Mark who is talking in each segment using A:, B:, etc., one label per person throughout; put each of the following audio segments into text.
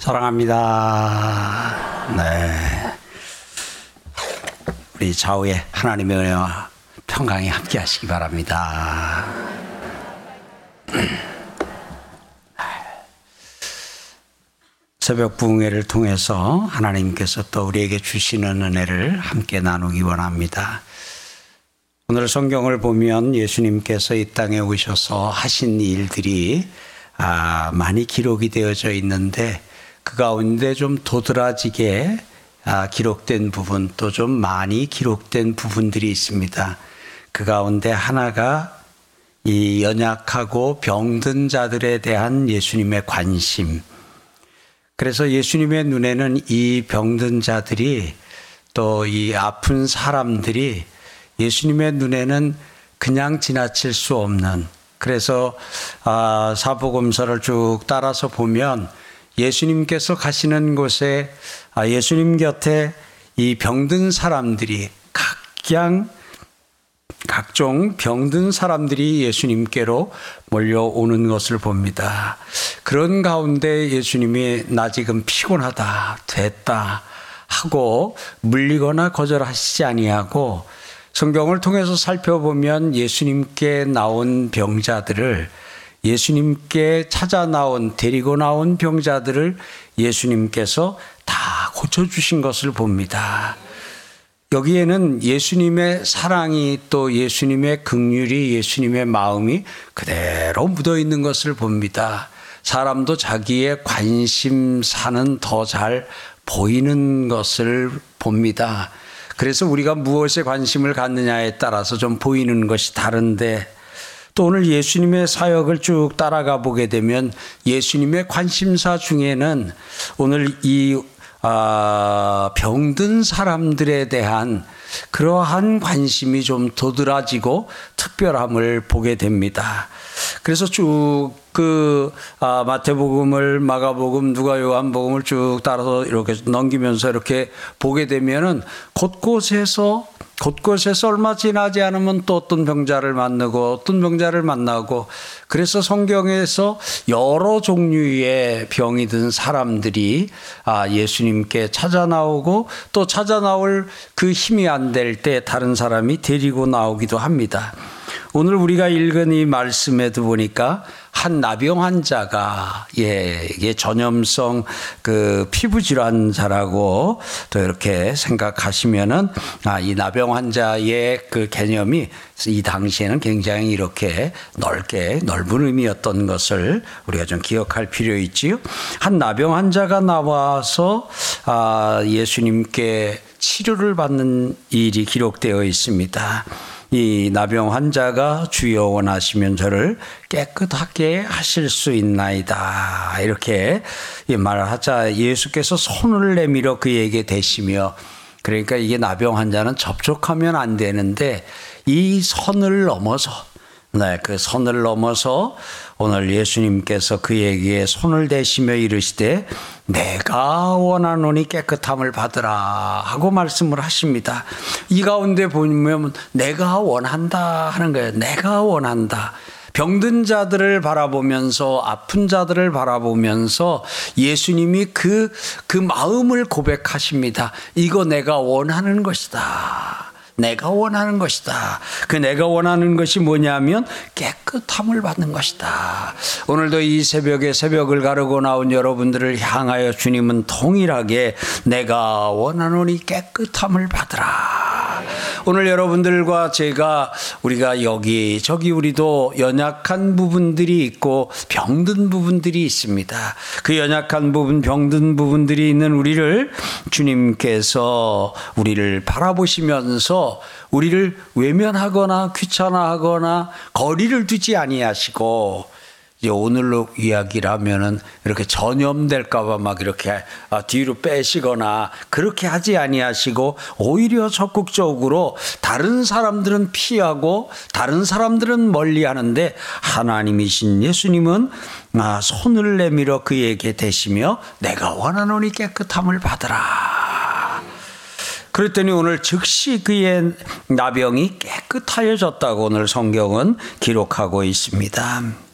A: 사랑합니다. 네. 우리 좌우에 하나님의 은혜와 평강이 함께 하시기 바랍니다. 새벽 부흥회를 통해서 하나님께서 또 우리에게 주시는 은혜를 함께 나누기 원합니다. 오늘 성경을 보면 예수님께서 이 땅에 오셔서 하신 일들이 아, 많이 기록이 되어져 있는데 그 가운데 좀 도드라지게 아, 기록된 부분 또 좀 많이 기록된 부분들이 있습니다. 그 가운데 하나가 이 연약하고 병든 자들에 대한 예수님의 관심, 그래서 예수님의 눈에는 이 병든 자들이 또 이 아픈 사람들이 예수님의 눈에는 그냥 지나칠 수 없는 그래서 아, 사복음서를 쭉 따라서 보면 예수님께서 가시는 곳에 아, 예수님 곁에 이 병든 사람들이 각양 각종 병든 사람들이 예수님께로 몰려오는 것을 봅니다. 그런 가운데 예수님이 나 지금 피곤하다, 됐다 하고 물리거나 거절하시지 아니하고 성경을 통해서 살펴보면 예수님께 나온 병자들을 예수님께 찾아 나온 데리고 나온 병자들을 예수님께서 다 고쳐 주신 것을 봅니다. 여기에는 예수님의 사랑이 또 예수님의 극률이 예수님의 마음이 그대로 묻어 있는 것을 봅니다. 사람도 자기의 관심사는 더 잘 보이는 것을 봅니다. 그래서 우리가 무엇에 관심을 갖느냐에 따라서 좀 보이는 것이 다른데 또 오늘 예수님의 사역을 쭉 따라가 보게 되면 예수님의 관심사 중에는 오늘 이 아, 병든 사람들에 대한 그러한 관심이 좀 도드라지고 특별함을 보게 됩니다. 그래서 쭉 그 아, 마태복음을 마가복음 누가 요한복음을 쭉 따라서 이렇게 넘기면서 이렇게 보게 되면은 곳곳에서 곳곳에서 얼마 지나지 않으면 또 어떤 병자를 만나고 어떤 병자를 만나고 그래서 성경에서 여러 종류의 병이 든 사람들이 아 예수님께 찾아 나오고 또 찾아 나올 그 힘이 안될 때 다른 사람이 데리고 나오기도 합니다. 오늘 우리가 읽은 이 말씀에도 보니까 한 나병 환자가 예, 이게 전염성 그 피부 질환자라고 또 이렇게 생각하시면은 아, 이 나병 환자의 그 개념이 이 당시에는 굉장히 이렇게 넓게 넓은 의미였던 것을 우리가 좀 기억할 필요 있지요. 한 나병 환자가 나와서 아, 예수님께 치료를 받는 일이 기록되어 있습니다. 이 나병 환자가 주여 원하시면 저를 깨끗하게 하실 수 있나이다. 이렇게 말을 하자 예수께서 손을 내밀어 그에게 대시며 그러니까 이게 나병 환자는 접촉하면 안 되는데 이 선을 넘어서 네, 그 선을 넘어서 오늘 예수님께서 그에게 손을 대시며 이르시되 내가 원하노니 깨끗함을 받으라 하고 말씀을 하십니다. 이 가운데 보면 내가 원한다 하는 거예요. 내가 원한다. 병든 자들을 바라보면서 아픈 자들을 바라보면서 예수님이 그, 그 마음을 고백하십니다. 이거 내가 원하는 것이다. 내가 원하는 것이다. 그 내가 원하는 것이 뭐냐면 깨끗함을 받는 것이다. 오늘도 이 새벽에 새벽을 가르고 나온 여러분들을 향하여 주님은 동일하게 내가 원하노니 깨끗함을 받으라. 오늘 여러분들과 제가 우리가 여기 저기 우리도 연약한 부분들이 있고 병든 부분들이 있습니다. 그 연약한 부분, 병든 부분들이 있는 우리를 주님께서 우리를 바라보시면서 우리를 외면하거나 귀찮아하거나 거리를 두지 아니하시고 이제 오늘로 이야기라면은 이렇게 전염될까봐 막 이렇게 아, 뒤로 빼시거나 그렇게 하지 아니하시고 오히려 적극적으로 다른 사람들은 피하고 다른 사람들은 멀리 하는데 하나님이신 예수님은 아, 손을 내밀어 그에게 대시며 내가 원하노니 깨끗함을 받으라. 그랬더니 오늘 즉시 그의 나병이 깨끗하여졌다고 오늘 성경은 기록하고 있습니다.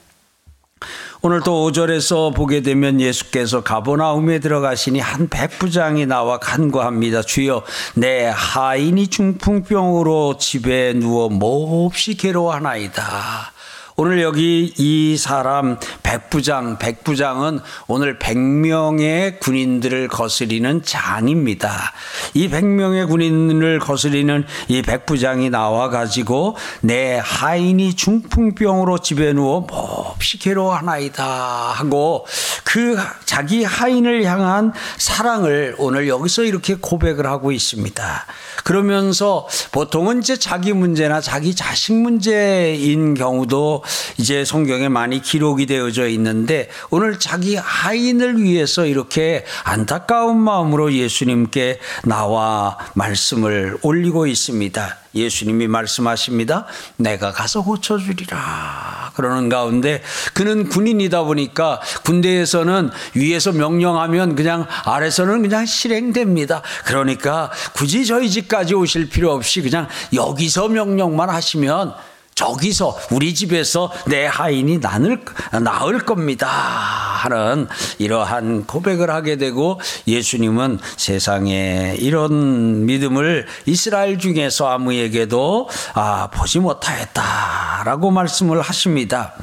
A: 오늘 또 5절에서 보게 되면 예수께서 가보나움에 들어가시니 한 백부장이 나와 간구합니다. 주여 내 하인이 중풍병으로 집에 누워 몹시 괴로워하나이다. 오늘 여기 이 사람 백부장, 백부장은 오늘 100명의 군인들을 거스리는 장입니다. 이 100명의 군인을 거스리는 이 백부장이 나와 가지고 내 하인이 중풍병으로 집에 누워 몹시 괴로워하나이다 하고 그 자기 하인을 향한 사랑을 오늘 여기서 이렇게 고백을 하고 있습니다. 그러면서 보통은 이제 자기 문제나 자기 자식 문제인 경우도 이제 성경에 많이 기록이 되어져 있는데 오늘 자기 하인을 위해서 이렇게 안타까운 마음으로 예수님께 나와 말씀을 올리고 있습니다. 예수님이 말씀하십니다. 내가 가서 고쳐주리라. 그러는 가운데 그는 군인이다 보니까 군대에서는 위에서 명령하면 그냥 아래서는 그냥 실행됩니다. 그러니까 굳이 저희 집까지 오실 필요 없이 그냥 여기서 명령만 하시면 저기서 우리 집에서 내 하인이 나을, 나을 겁니다. 하는 이러한 고백을 하게 되고 예수님은 세상에 이런 믿음을 이스라엘 중에서 아무에게도 아, 보지 못하였다라고 말씀을 하십니다.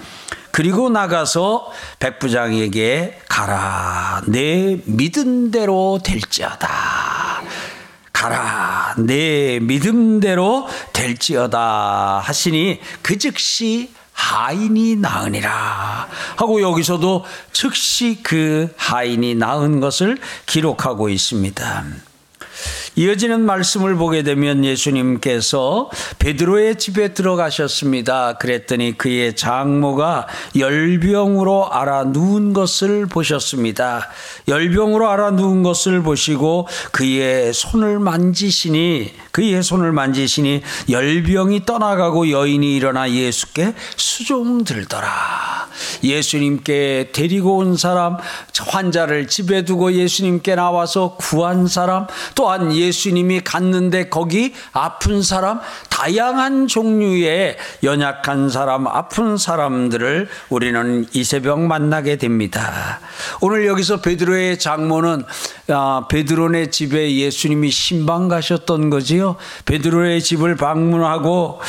A: 그리고 나가서 백부장에게 가라 내 믿은 대로 될지어다 가라 내 믿음대로 될지어다 하시니 그 즉시 하인이 나으니라 하고 여기서도 즉시 그 하인이 나은 것을 기록하고 있습니다. 이어지는 말씀을 보게 되면 예수님께서 베드로의 집에 들어가셨습니다. 그랬더니 그의 장모가 열병으로 알아 누운 것을 보셨습니다. 열병으로 알아 누운 것을 보시고 그의 손을 만지시니 그의 손을 만지시니 열병이 떠나가고 여인이 일어나 예수께 수종 들더라. 예수님께 데리고 온 사람, 환자를 집에 두고 예수님께 나와서 구한 사람, 또한 예수님이 갔는데 거기 아픈 사람, 다양한 종류의 연약한 사람, 아픈 사람들을 우리는 이 새벽 만나게 됩니다. 오늘 여기서 베드로의 장모는 아, 베드로네 집에 예수님이 신방 가셨던 거지요. 베드로의 집을 방문하고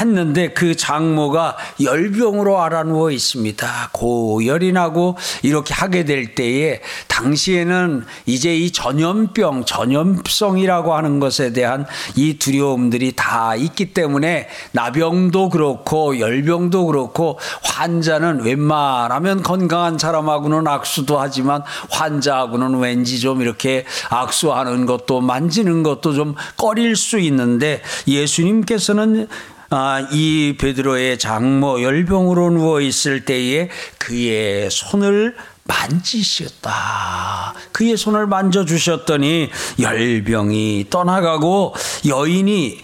A: 했는데 그 장모가 열병으로 알아누워 있습니다. 고열이 나고 이렇게 하게 될 때에 당시에는 이제 이 전염병, 전염성 이라고 하는 것에 대한 이 두려움들이 다 있기 때문에 나병도 그렇고 열병도 그렇고 환자는 웬만하면 건강한 사람하고는 악수도 하지만 환자하고는 왠지 좀 이렇게 악수하는 것도 만지는 것도 좀 꺼릴 수 있는데 예수님께서는 아, 이 베드로의 장모 열병으로 누워 있을 때에 그의 손을 만지셨다. 그의 손을 만져주셨더니 열병이 떠나가고 여인이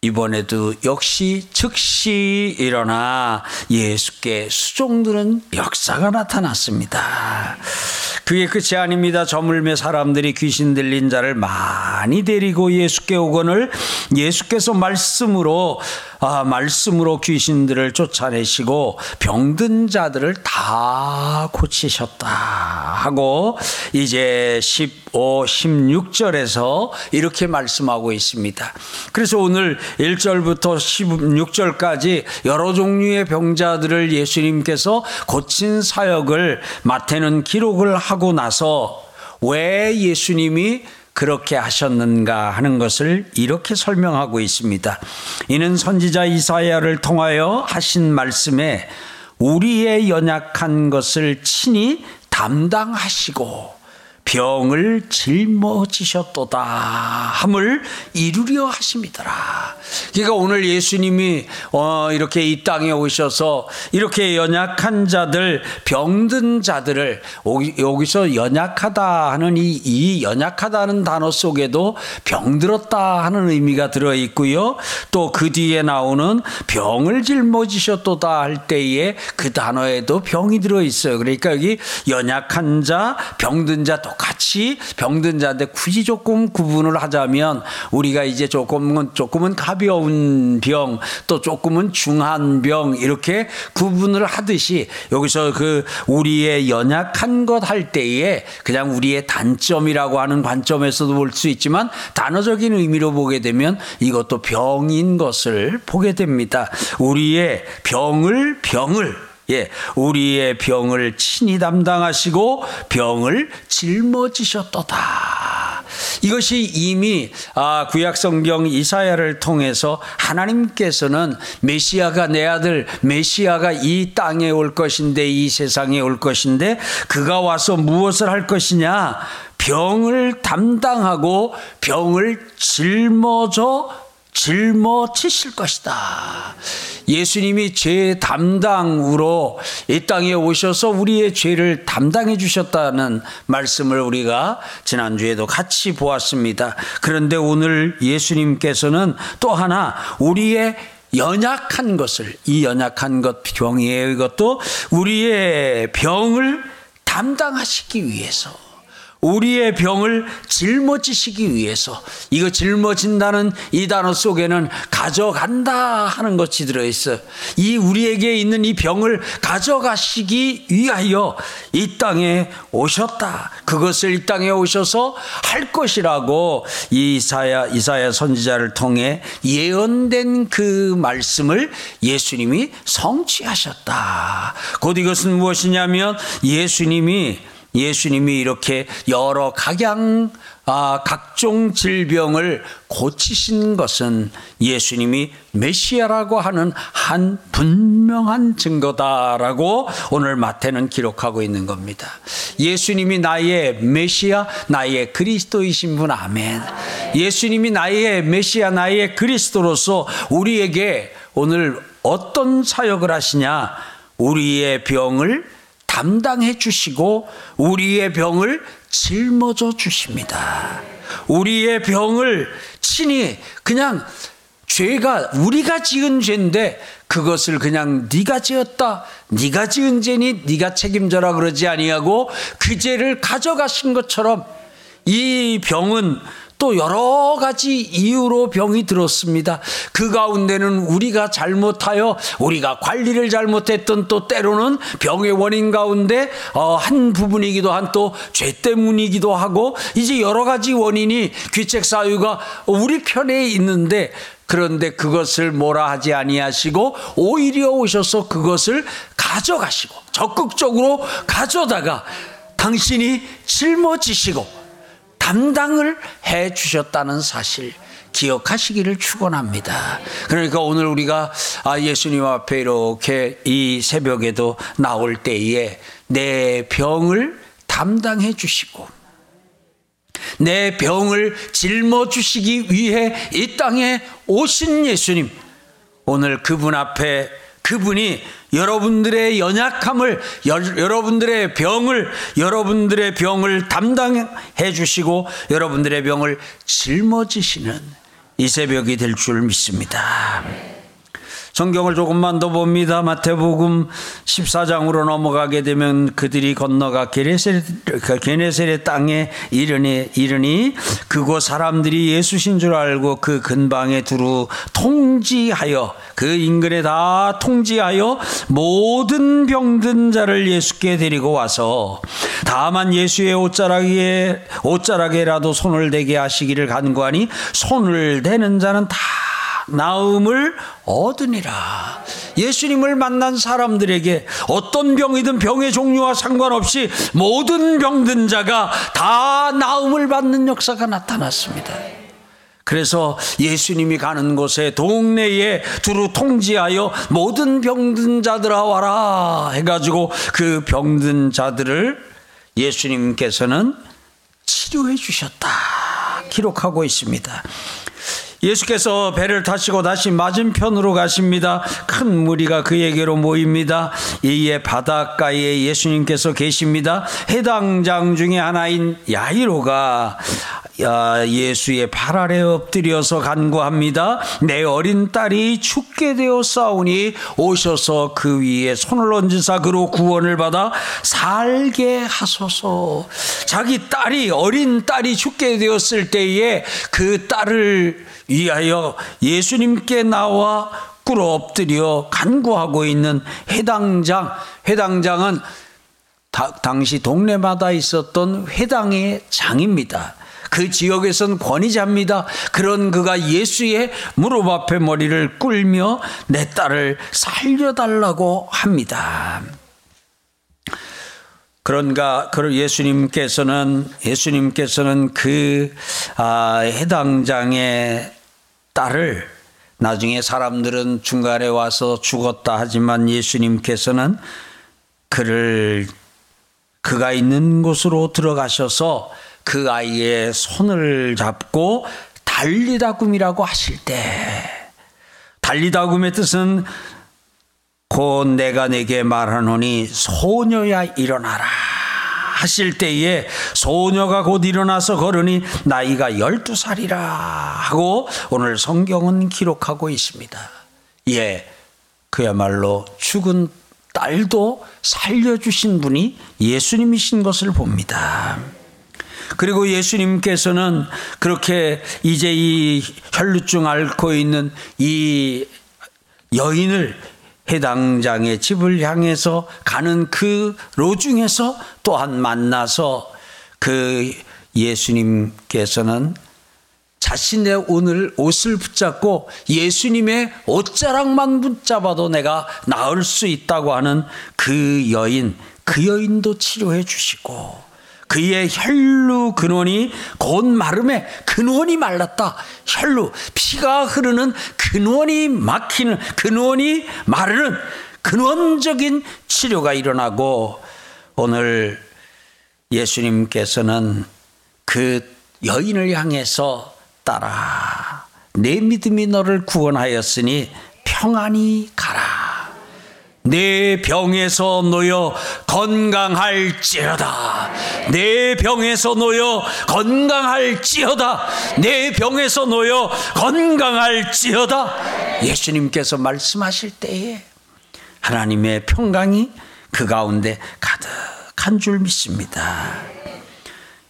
A: 이번에도 역시 즉시 일어나 예수께 수종드는 역사가 나타났습니다. 그게 끝이 아닙니다. 저물매 사람들이 귀신 들린 자를 많이 데리고 예수께 오거늘 예수께서 말씀으로 아, 말씀으로 귀신들을 쫓아내시고 병든 자들을 다 고치셨다 하고 이제 15, 16절에서 이렇게 말씀하고 있습니다. 그래서 오늘 1절부터 16절까지 여러 종류의 병자들을 예수님께서 고친 사역을 마태는 기록을 하고 나서 왜 예수님이 그렇게 하셨는가 하는 것을 이렇게 설명하고 있습니다. 이는 선지자 이사야를 통하여 하신 말씀에 우리의 연약한 것을 친히 담당하시고 병을 짊어지셨도다 함을 이루려 하십니다라. 그러니까 오늘 예수님이 어 이렇게 이 땅에 오셔서 이렇게 연약한 자들, 병든 자들을 여기서 연약하다 하는 이, 이 연약하다는 단어 속에도 병들었다 하는 의미가 들어 있고요. 또 그 뒤에 나오는 병을 짊어지셨도다 할 때에 그 단어에도 병이 들어 있어요. 그러니까 여기 연약한 자, 병든 자 똑 같이 병든 자인데 굳이 조금 구분을 하자면 우리가 이제 조금은 조금은 가벼운 병, 또 조금은 중한 병 이렇게 구분을 하듯이 여기서 그 우리의 연약한 것 할 때에 그냥 우리의 단점이라고 하는 관점에서도 볼 수 있지만 단어적인 의미로 보게 되면 이것도 병인 것을 보게 됩니다. 우리의 병을 병을 예, 우리의 병을 친히 담당하시고 병을 짊어지셨도다. 이것이 이미 아, 구약성경 이사야를 통해서 하나님께서는 메시아가 내 아들 메시아가 이 땅에 올 것인데 이 세상에 올 것인데 그가 와서 무엇을 할 것이냐 병을 담당하고 병을 짊어져 짊어지실 것이다. 예수님이 죄 담당으로 이 땅에 오셔서 우리의 죄를 담당해 주셨다는 말씀을 우리가 지난주에도 같이 보았습니다. 그런데 오늘 예수님께서는 또 하나 우리의 연약한 것을 이 연약한 것 병이에요. 이것도 우리의 병을 담당하시기 위해서 우리의 병을 짊어지시기 위해서 이거 짊어진다는 이 단어 속에는 가져간다 하는 것이 들어있어. 이 우리에게 있는 이 병을 가져가시기 위하여 이 땅에 오셨다. 그것을 이 땅에 오셔서 할 것이라고 이사야 이사야 선지자를 통해 예언된 그 말씀을 예수님이 성취하셨다. 곧 이것은 무엇이냐면 예수님이 예수님이 이렇게 여러 각양 아, 각종 질병을 고치신 것은 예수님이 메시아라고 하는 한 분명한 증거다라고 오늘 마태는 기록하고 있는 겁니다. 예수님이 나의 메시아, 나의 그리스도이신 분 아멘. 예수님이 나의 메시아, 나의 그리스도로서 우리에게 오늘 어떤 사역을 하시냐? 우리의 병을 담당해 주시고 우리의 병을 짊어져 주십니다. 우리의 병을 친히 그냥 죄가 우리가 지은 죄인데 그것을 그냥 네가 지었다. 네가 지은 죄니 네가 책임져라 그러지 아니하고 그 죄를 가져가신 것처럼 이 병은 또 여러 가지 이유로 병이 들었습니다. 그 가운데는 우리가 잘못하여 우리가 관리를 잘못했던 또 때로는 병의 원인 가운데 어, 한 부분이기도 한 또 죄 때문이기도 하고 이제 여러 가지 원인이 귀책 사유가 우리 편에 있는데 그런데 그것을 뭐라 하지 아니하시고 오히려 오셔서 그것을 가져가시고 적극적으로 가져다가 당신이 짊어지시고 담당을 해 주셨다는 사실 기억하시기를 축원합니다. 그러니까 오늘 우리가 아, 예수님 앞에 이렇게 이 새벽에도 나올 때에 내 병을 담당해 주시고 내 병을 짊어 주시기 위해 이 땅에 오신 예수님 오늘 그분 앞에 그분이 여러분들의 연약함을 여러분들의 병을 여러분들의 병을 담당해 주시고 여러분들의 병을 짊어지시는 이 새벽이 될 줄 믿습니다. 성경을 조금만 더 봅니다. 마태복음 14장으로 넘어가게 되면 그들이 건너가 게네세렛, 게네세렛 땅에 이르니, 이르니 그곳 사람들이 예수신 줄 알고 그 근방에 두루 통지하여 그 인근에 다 통지하여 모든 병든 자를 예수께 데리고 와서 다만 예수의 옷자락에 옷자락에라도 손을 대게 하시기를 간구하니 손을 대는 자는 다 나음을 얻으니라. 예수님을 만난 사람들에게 어떤 병이든 병의 종류와 상관없이 모든 병든 자가 다 나음을 받는 역사가 나타났습니다. 그래서 예수님이 가는 곳에 동네에 두루 통지하여 모든 병든 자들아 와라 해가지고 그 병든 자들을 예수님께서는 치료해 주셨다 기록하고 있습니다. 예수께서 배를 타시고 다시 맞은편으로 가십니다. 큰 무리가 그에게로 모입니다. 이에 바닷가에 예수님께서 계십니다. 해당장 중에 하나인 야이로가 예수의 발 아래 엎드려서 간구합니다. 내 어린 딸이 죽게 되어 싸우니 오셔서 그 위에 손을 얹으사 그로 구원을 받아 살게 하소서. 자기 딸이 어린 딸이 죽게 되었을 때에 그 딸을 위하여 예수님께 나와 꿇어 엎드려 간구하고 있는 해당장, 해당장은 다, 당시 동네마다 있었던 회당의 장입니다. 그 지역에선 권위자입니다. 그런 그가 예수의 무릎 앞에 머리를 꿇며 내 딸을 살려달라고 합니다. 그런가, 그 예수님께서는, 예수님께서는 그, 아, 해당장의 딸을 나중에 사람들은 중간에 와서 죽었다 하지만 예수님께서는 그를 그가 있는 곳으로 들어가셔서 그 아이의 손을 잡고 달리다 굼이라고 하실 때 달리다 굼의 뜻은 곧 내가 내게 말하노니 소녀야 일어나라 하실 때에 소녀가 곧 일어나서 걸으니 나이가 열두 살이라 하고 오늘 성경은 기록하고 있습니다. 예, 그야말로 죽은 딸도 살려주신 분이 예수님이신 것을 봅니다. 그리고 예수님께서는 그렇게 이제 이 혈루증 앓고 있는 이 여인을 해당장의 집을 향해서 가는 그 로중에서 또한 만나서 그 예수님께서는 자신의 오늘 옷을 붙잡고 예수님의 옷자락만 붙잡아도 내가 나을 수 있다고 하는 그 여인, 그 여인도 치료해 주시고 그의 혈루 근원이 곧 마름에 근원이 말랐다. 혈루 피가 흐르는 근원이 막히는 근원이 마르는 근원적인 치료가 일어나고 오늘 예수님께서는 그 여인을 향해서 따라 내 믿음이 너를 구원하였으니 평안히 가라. 내 병에서 놓여 건강할지어다. 내 병에서 놓여 건강할지어다. 내 병에서 놓여 건강할지어다. 예수님께서 말씀하실 때에 하나님의 평강이 그 가운데 가득한 줄 믿습니다.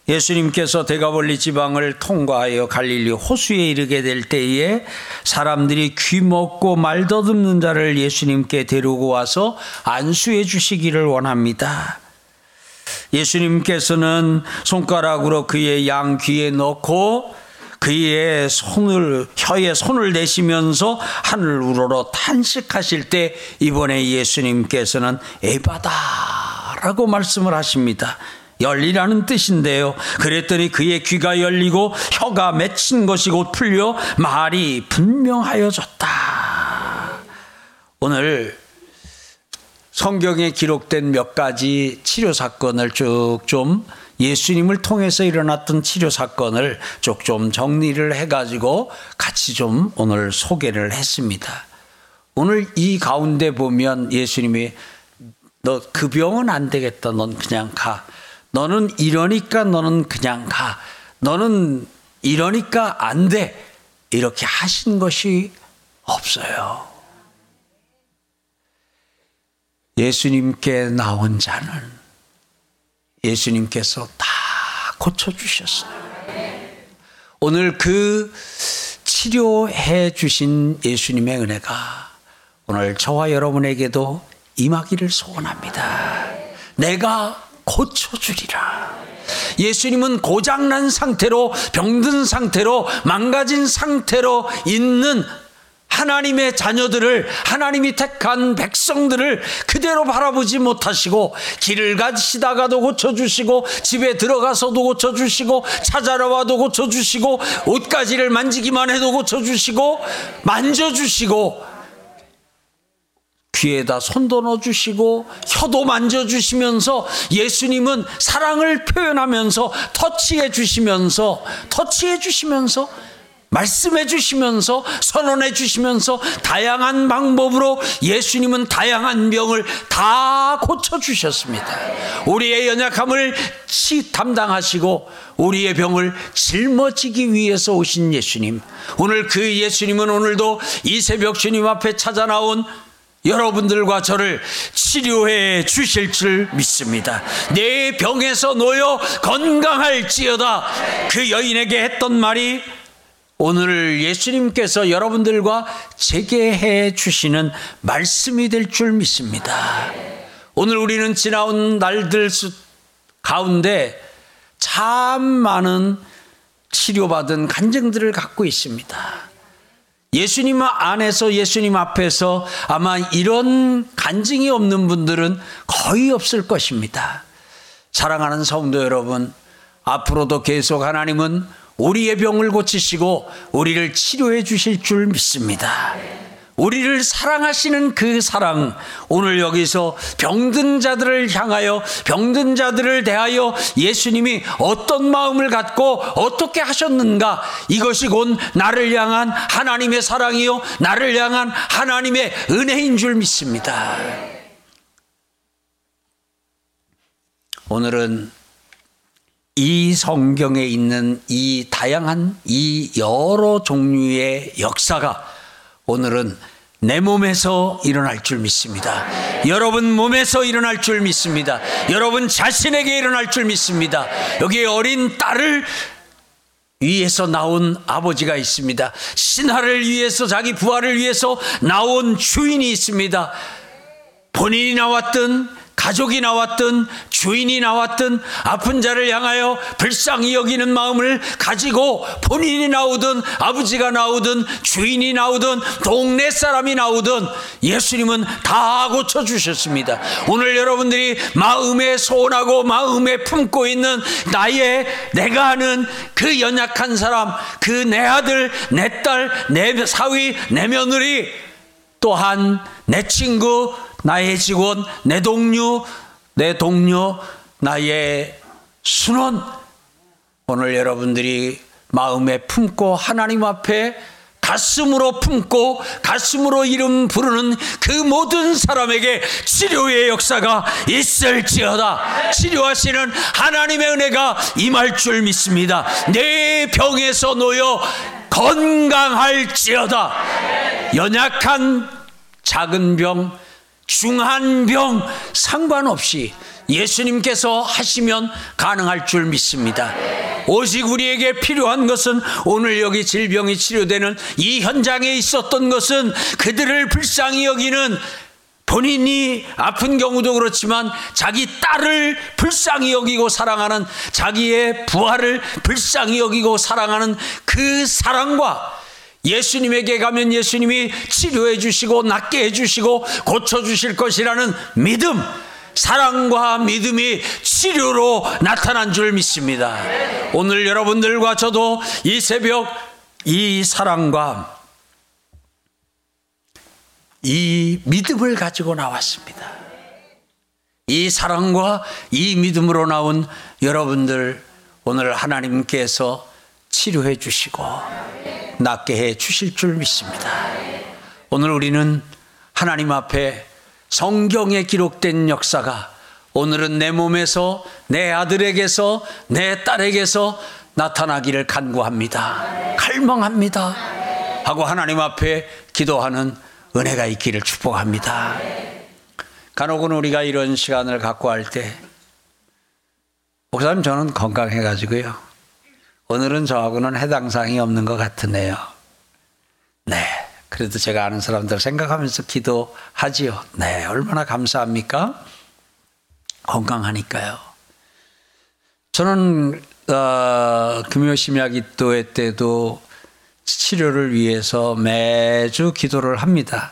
A: 예수님께서 대가볼리 지방을 통과하여 갈릴리 호수에 이르게 될 때에 사람들이 귀 먹고 말 더듬는 자를 예수님께 데리고 와서 안수해 주시기를 원합니다. 예수님께서는 손가락으로 그의 양 귀에 넣고 그의 손을 혀에 손을 대시면서 하늘 우러러 탄식하실 때 이번에 예수님께서는 에바다라고 말씀을 하십니다. 열리라는 뜻인데요. 그랬더니 그의 귀가 열리고 혀가 맺힌 것이 곧 풀려 말이 분명하여졌다. 오늘 성경에 기록된 몇 가지 치료 사건을 쭉 좀 예수님을 통해서 일어났던 치료 사건을 쭉 좀 정리를 해가지고 같이 좀 오늘 소개를 했습니다. 오늘 이 가운데 보면 예수님이 너 그 병은 안 되겠다. 넌 그냥 가. 너는 이러니까 너는 그냥 가. 너는 이러니까 안 돼. 이렇게 하신 것이 없어요. 예수님께 나온 자는 예수님께서 다 고쳐주셨어요. 오늘 그 치료해 주신 예수님의 은혜가 오늘 저와 여러분에게도 임하기를 소원합니다. 내가 고쳐주리라. 예수님은 고장난 상태로 병든 상태로 망가진 상태로 있는 하나님의 자녀들을 하나님이 택한 백성들을 그대로 바라보지 못하시고 길을 가시다가도 고쳐주시고 집에 들어가서도 고쳐주시고 찾아러 와도 고쳐주시고 옷가지를 만지기만 해도 고쳐주시고 만져주시고 귀에다 손도 넣어주시고 혀도 만져주시면서 예수님은 사랑을 표현하면서 터치해 주시면서 터치해 주시면서 말씀해 주시면서 선언해 주시면서 다양한 방법으로 예수님은 다양한 병을 다 고쳐 주셨습니다. 우리의 연약함을 치 담당하시고 우리의 병을 짊어지기 위해서 오신 예수님. 오늘 그 예수님은 오늘도 이 새벽 주님 앞에 찾아 나온 여러분들과 저를 치료해 주실 줄 믿습니다. 내 병에서 놓여 건강할지어다. 그 여인에게 했던 말이 오늘 예수님께서 여러분들과 제게 해 주시는 말씀이 될 줄 믿습니다. 오늘 우리는 지나온 날들 가운데 참 많은 치료받은 간증들을 갖고 있습니다. 예수님 안에서 예수님 앞에서 아마 이런 간증이 없는 분들은 거의 없을 것입니다. 사랑하는 성도 여러분, 앞으로도 계속 하나님은 우리의 병을 고치시고 우리를 치료해 주실 줄 믿습니다. 우리를 사랑하시는 그 사랑, 오늘 여기서 병든 자들을 향하여, 병든 자들을 대하여 예수님이 어떤 마음을 갖고 어떻게 하셨는가, 이것이 곧 나를 향한 하나님의 사랑이요, 나를 향한 하나님의 은혜인 줄 믿습니다. 오늘은 이 성경에 있는 이 다양한 이 여러 종류의 역사가 오늘은 내 몸에서 일어날 줄 믿습니다. 여러분 몸에서 일어날 줄 믿습니다. 여러분 자신에게 일어날 줄 믿습니다. 여기 어린 딸을 위에서 나온 아버지가 있습니다. 신하를 위해서 자기 부하를 위해서 나온 주인이 있습니다. 본인이 나왔던 가족이 나왔든 주인이 나왔든 아픈 자를 향하여 불쌍히 여기는 마음을 가지고 본인이 나오든 아버지가 나오든 주인이 나오든 동네 사람이 나오든 예수님은 다 고쳐 주셨습니다. 오늘 여러분들이 마음에 소원하고 마음에 품고 있는 나의 내가 아는 그 연약한 사람, 그 내 아들, 내 딸, 내 사위, 내 며느리 또한 내 친구, 나의 직원, 내 동료, 내 동료, 나의 순원. 오늘 여러분들이 마음에 품고 하나님 앞에 가슴으로 품고 가슴으로 이름 부르는 그 모든 사람에게 치료의 역사가 있을지어다. 치료하시는 하나님의 은혜가 임할 줄 믿습니다. 내 병에서 놓여 건강할지어다. 연약한 작은 병, 중한 병 상관없이 예수님께서 하시면 가능할 줄 믿습니다. 오직 우리에게 필요한 것은 오늘 여기 질병이 치료되는 이 현장에 있었던 것은 그들을 불쌍히 여기는 본인이 아픈 경우도 그렇지만 자기 딸을 불쌍히 여기고 사랑하는 자기의 부하를 불쌍히 여기고 사랑하는 그 사랑과 예수님에게 가면 예수님이 치료해 주시고 낫게 해 주시고 고쳐 주실 것이라는 믿음, 사랑과 믿음이 치료로 나타난 줄 믿습니다. 오늘 여러분들과 저도 이 새벽 이 사랑과 이 믿음을 가지고 나왔습니다. 이 사랑과 이 믿음으로 나온 여러분들 오늘 하나님께서 치료해 주시고 낫게 해 주실 줄 믿습니다. 오늘 우리는 하나님 앞에 성경에 기록된 역사가 오늘은 내 몸에서 내 아들에게서 내 딸에게서 나타나기를 간구합니다. 갈망합니다. 하고 하나님 앞에 기도하는 은혜가 있기를 축복합니다. 간혹은 우리가 이런 시간을 갖고 할 때, 목사님 저는 건강해가지고요. 오늘은 저하고는 해당 사항이 없는 것 같으네요. 네. 그래도 제가 아는 사람들 생각하면서 기도하지요. 네. 얼마나 감사합니까? 건강하니까요. 저는, 어, 금요 심야기도회 때도 치료를 위해서 매주 기도를 합니다.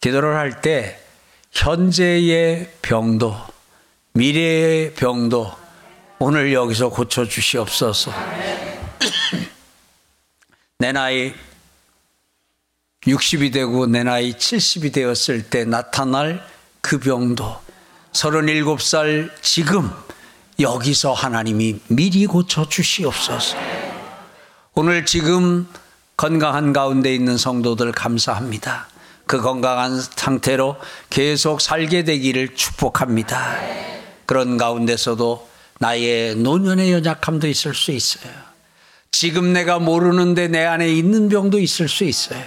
A: 기도를 할 때 현재의 병도, 미래의 병도, 오늘 여기서 고쳐 주시옵소서. 내 나이 60이 되고 내 나이 70이 되었을 때 나타날 그 병도 37살 지금 여기서 하나님이 미리 고쳐 주시옵소서. 오늘 지금 건강한 가운데 있는 성도들 감사합니다. 그 건강한 상태로 계속 살게 되기를 축복합니다. 그런 가운데서도 나의 노년의 연약함도 있을 수 있어요. 지금 내가 모르는데 내 안에 있는 병도 있을 수 있어요.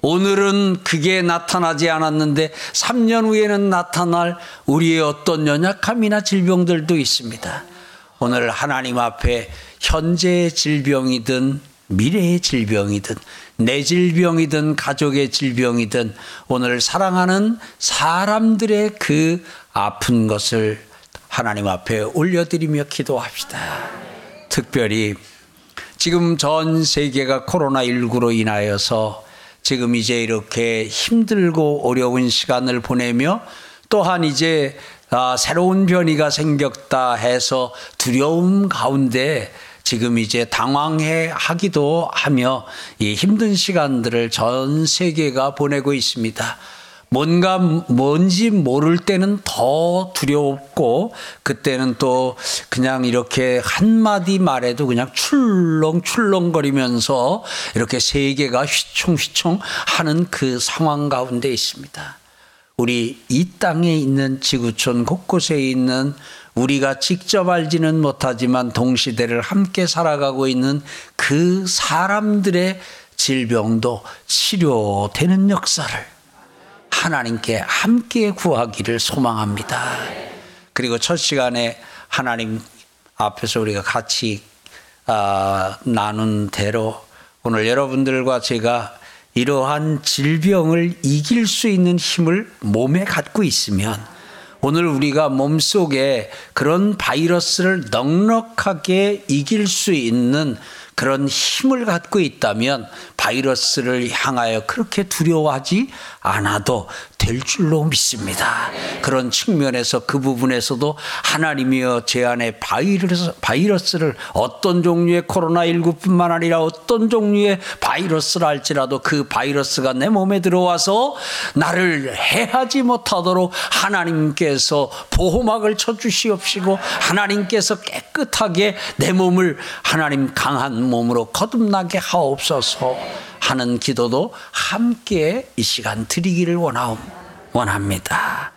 A: 오늘은 그게 나타나지 않았는데 3년 후에는 나타날 우리의 어떤 연약함이나 질병들도 있습니다. 오늘 하나님 앞에 현재의 질병이든 미래의 질병이든 내 질병이든 가족의 질병이든 오늘 사랑하는 사람들의 그 아픈 것을 하나님 앞에 올려드리며 기도합시다. 특별히 지금 전 세계가 코로나19로 인하여서 지금 이제 이렇게 힘들고 어려운 시간을 보내며 또한 이제 아, 새로운 변이가 생겼다 해서 두려움 가운데 지금 이제 당황해 하기도 하며 이 힘든 시간들을 전 세계가 보내고 있습니다. 뭔가 뭔지 모를 때는 더 두렵고 그때는 또 그냥 이렇게 한마디 말해도 그냥 출렁출렁거리면서 이렇게 세계가 휘청휘청 하는 그 상황 가운데 있습니다. 우리 이 땅에 있는 지구촌 곳곳에 있는 우리가 직접 알지는 못하지만 동시대를 함께 살아가고 있는 그 사람들의 질병도 치료되는 역사를 하나님께 함께 구하기를 소망합니다. 그리고 첫 시간에 하나님 앞에서 우리가 같이 어, 나눈 대로 오늘 여러분들과 제가 이러한 질병을 이길 수 있는 힘을 몸에 갖고 있으면 오늘 우리가 몸속에 그런 바이러스를 넉넉하게 이길 수 있는 그런 힘을 갖고 있다면 바이러스를 향하여 그렇게 두려워하지 않아도 될 줄로 믿습니다. 그런 측면에서 그 부분에서도 하나님이여 제 안에 바이러스, 바이러스를 어떤 종류의 코로나19뿐만 아니라 어떤 종류의 바이러스를 할지라도 그 바이러스가 내 몸에 들어와서 나를 해하지 못하도록 하나님께서 보호막을 쳐주시옵시고 하나님께서 깨끗하게 내 몸을 하나님 강한 몸으로 거듭나게 하옵소서 하는 기도도 함께 이 시간 드리기를 원합니다.